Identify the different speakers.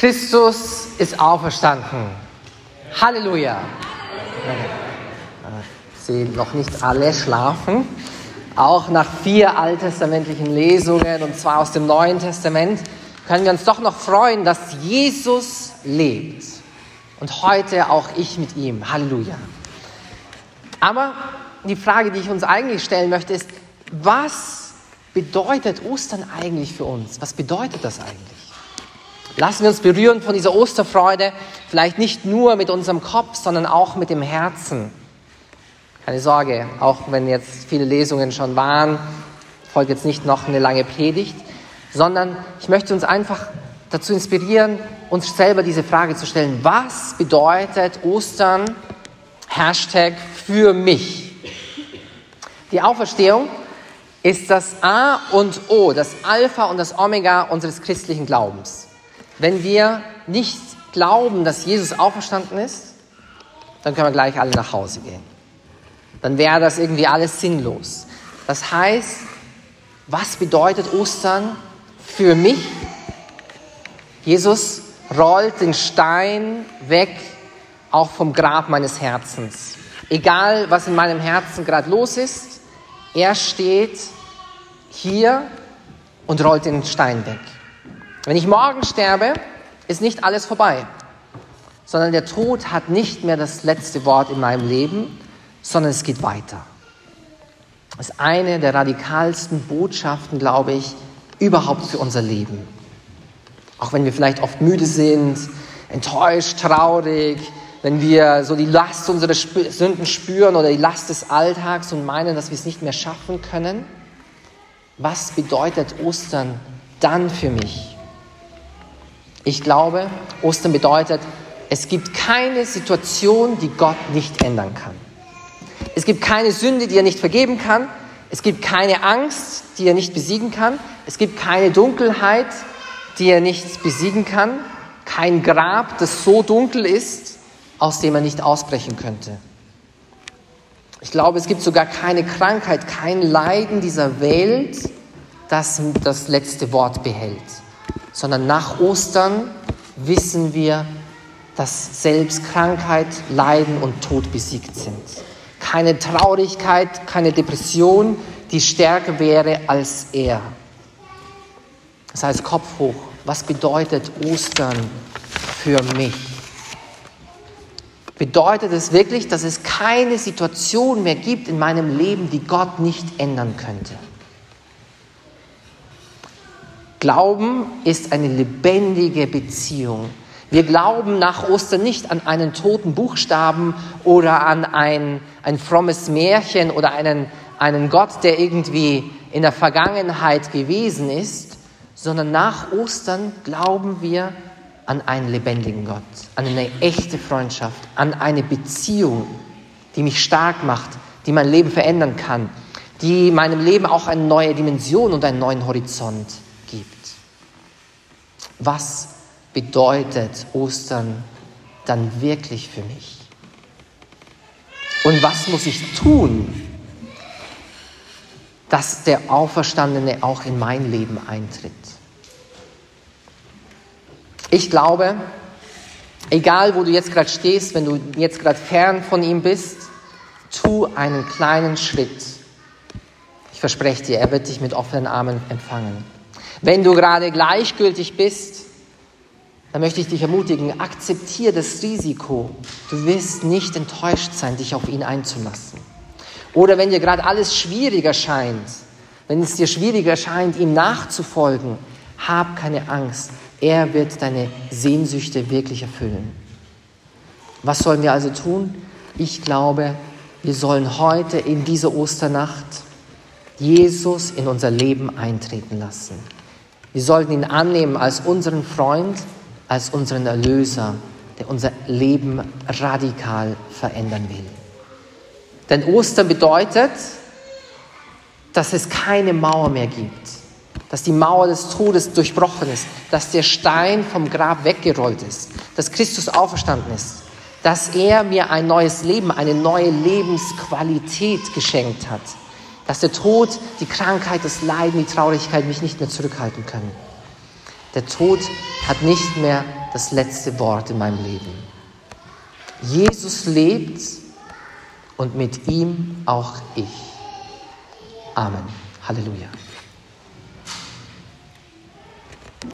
Speaker 1: Christus ist auferstanden. Halleluja. Sie noch nicht alle schlafen. Auch nach vier alttestamentlichen Lesungen und zwar aus dem Neuen Testament können wir uns doch noch freuen, dass Jesus lebt. Und heute auch ich mit ihm. Halleluja. Aber die Frage, die ich uns eigentlich stellen möchte, ist, was bedeutet Ostern eigentlich für uns? Was bedeutet das eigentlich? Lassen wir uns berühren von dieser Osterfreude, vielleicht nicht nur mit unserem Kopf, sondern auch mit dem Herzen. Keine Sorge, auch wenn jetzt viele Lesungen schon waren, folgt jetzt nicht noch eine lange Predigt, sondern ich möchte uns einfach dazu inspirieren, uns selber diese Frage zu stellen, was bedeutet Ostern, Hashtag für mich? Die Auferstehung ist das A und O, das Alpha und das Omega unseres christlichen Glaubens. Wenn wir nicht glauben, dass Jesus auferstanden ist, dann können wir gleich alle nach Hause gehen. Dann wäre das irgendwie alles sinnlos. Das heißt, was bedeutet Ostern für mich? Jesus rollt den Stein weg, auch vom Grab meines Herzens. Egal, was in meinem Herzen gerade los ist, er steht hier und rollt den Stein weg. Wenn ich morgen sterbe, ist nicht alles vorbei, sondern der Tod hat nicht mehr das letzte Wort in meinem Leben, sondern es geht weiter. Das ist eine der radikalsten Botschaften, glaube ich, überhaupt für unser Leben. Auch wenn wir vielleicht oft müde sind, enttäuscht, traurig, wenn wir so die Last unserer Sünden spüren oder die Last des Alltags und meinen, dass wir es nicht mehr schaffen können. Was bedeutet Ostern dann für mich? Ich glaube, Ostern bedeutet, es gibt keine Situation, die Gott nicht ändern kann. Es gibt keine Sünde, die er nicht vergeben kann. Es gibt keine Angst, die er nicht besiegen kann. Es gibt keine Dunkelheit, die er nicht besiegen kann. Kein Grab, das so dunkel ist, aus dem er nicht ausbrechen könnte. Ich glaube, es gibt sogar keine Krankheit, kein Leiden dieser Welt, das das letzte Wort behält sondern nach Ostern wissen wir, dass selbst Krankheit, Leiden und Tod besiegt sind. Keine Traurigkeit, keine Depression, die stärker wäre als er. Das heißt, Kopf hoch. Was bedeutet Ostern für mich? Bedeutet es wirklich, dass es keine Situation mehr gibt in meinem Leben, die Gott nicht ändern könnte? Glauben ist eine lebendige Beziehung. Wir glauben nach Ostern nicht an einen toten Buchstaben oder an ein, ein frommes Märchen oder einen, einen Gott, der irgendwie in der Vergangenheit gewesen ist, sondern nach Ostern glauben wir an einen lebendigen Gott, an eine echte Freundschaft, an eine Beziehung, die mich stark macht, die mein Leben verändern kann, die meinem Leben auch eine neue Dimension und einen neuen Horizont was bedeutet Ostern dann wirklich für mich? Und was muss ich tun, dass der Auferstandene auch in mein Leben eintritt? Ich glaube, egal wo du jetzt gerade stehst, wenn du jetzt gerade fern von ihm bist, tu einen kleinen Schritt. Ich verspreche dir, er wird dich mit offenen Armen empfangen. Wenn du gerade gleichgültig bist, dann möchte ich dich ermutigen, akzeptiere das Risiko. Du wirst nicht enttäuscht sein, dich auf ihn einzulassen. Oder wenn dir gerade alles schwieriger scheint, wenn es dir schwieriger scheint, ihm nachzufolgen, hab keine Angst. Er wird deine Sehnsüchte wirklich erfüllen. Was sollen wir also tun? Ich glaube, wir sollen heute in diese Osternacht Jesus in unser Leben eintreten lassen. Wir sollten ihn annehmen als unseren Freund, als unseren Erlöser, der unser Leben radikal verändern will. Denn Ostern bedeutet, dass es keine Mauer mehr gibt, dass die Mauer des Todes durchbrochen ist, dass der Stein vom Grab weggerollt ist, dass Christus auferstanden ist, dass er mir ein neues Leben, eine neue Lebensqualität geschenkt hat, dass der Tod, die Krankheit, das Leiden, die Traurigkeit mich nicht mehr zurückhalten können. Der Tod hat nicht mehr das letzte Wort in meinem Leben. Jesus lebt und mit ihm auch ich. Amen. Halleluja.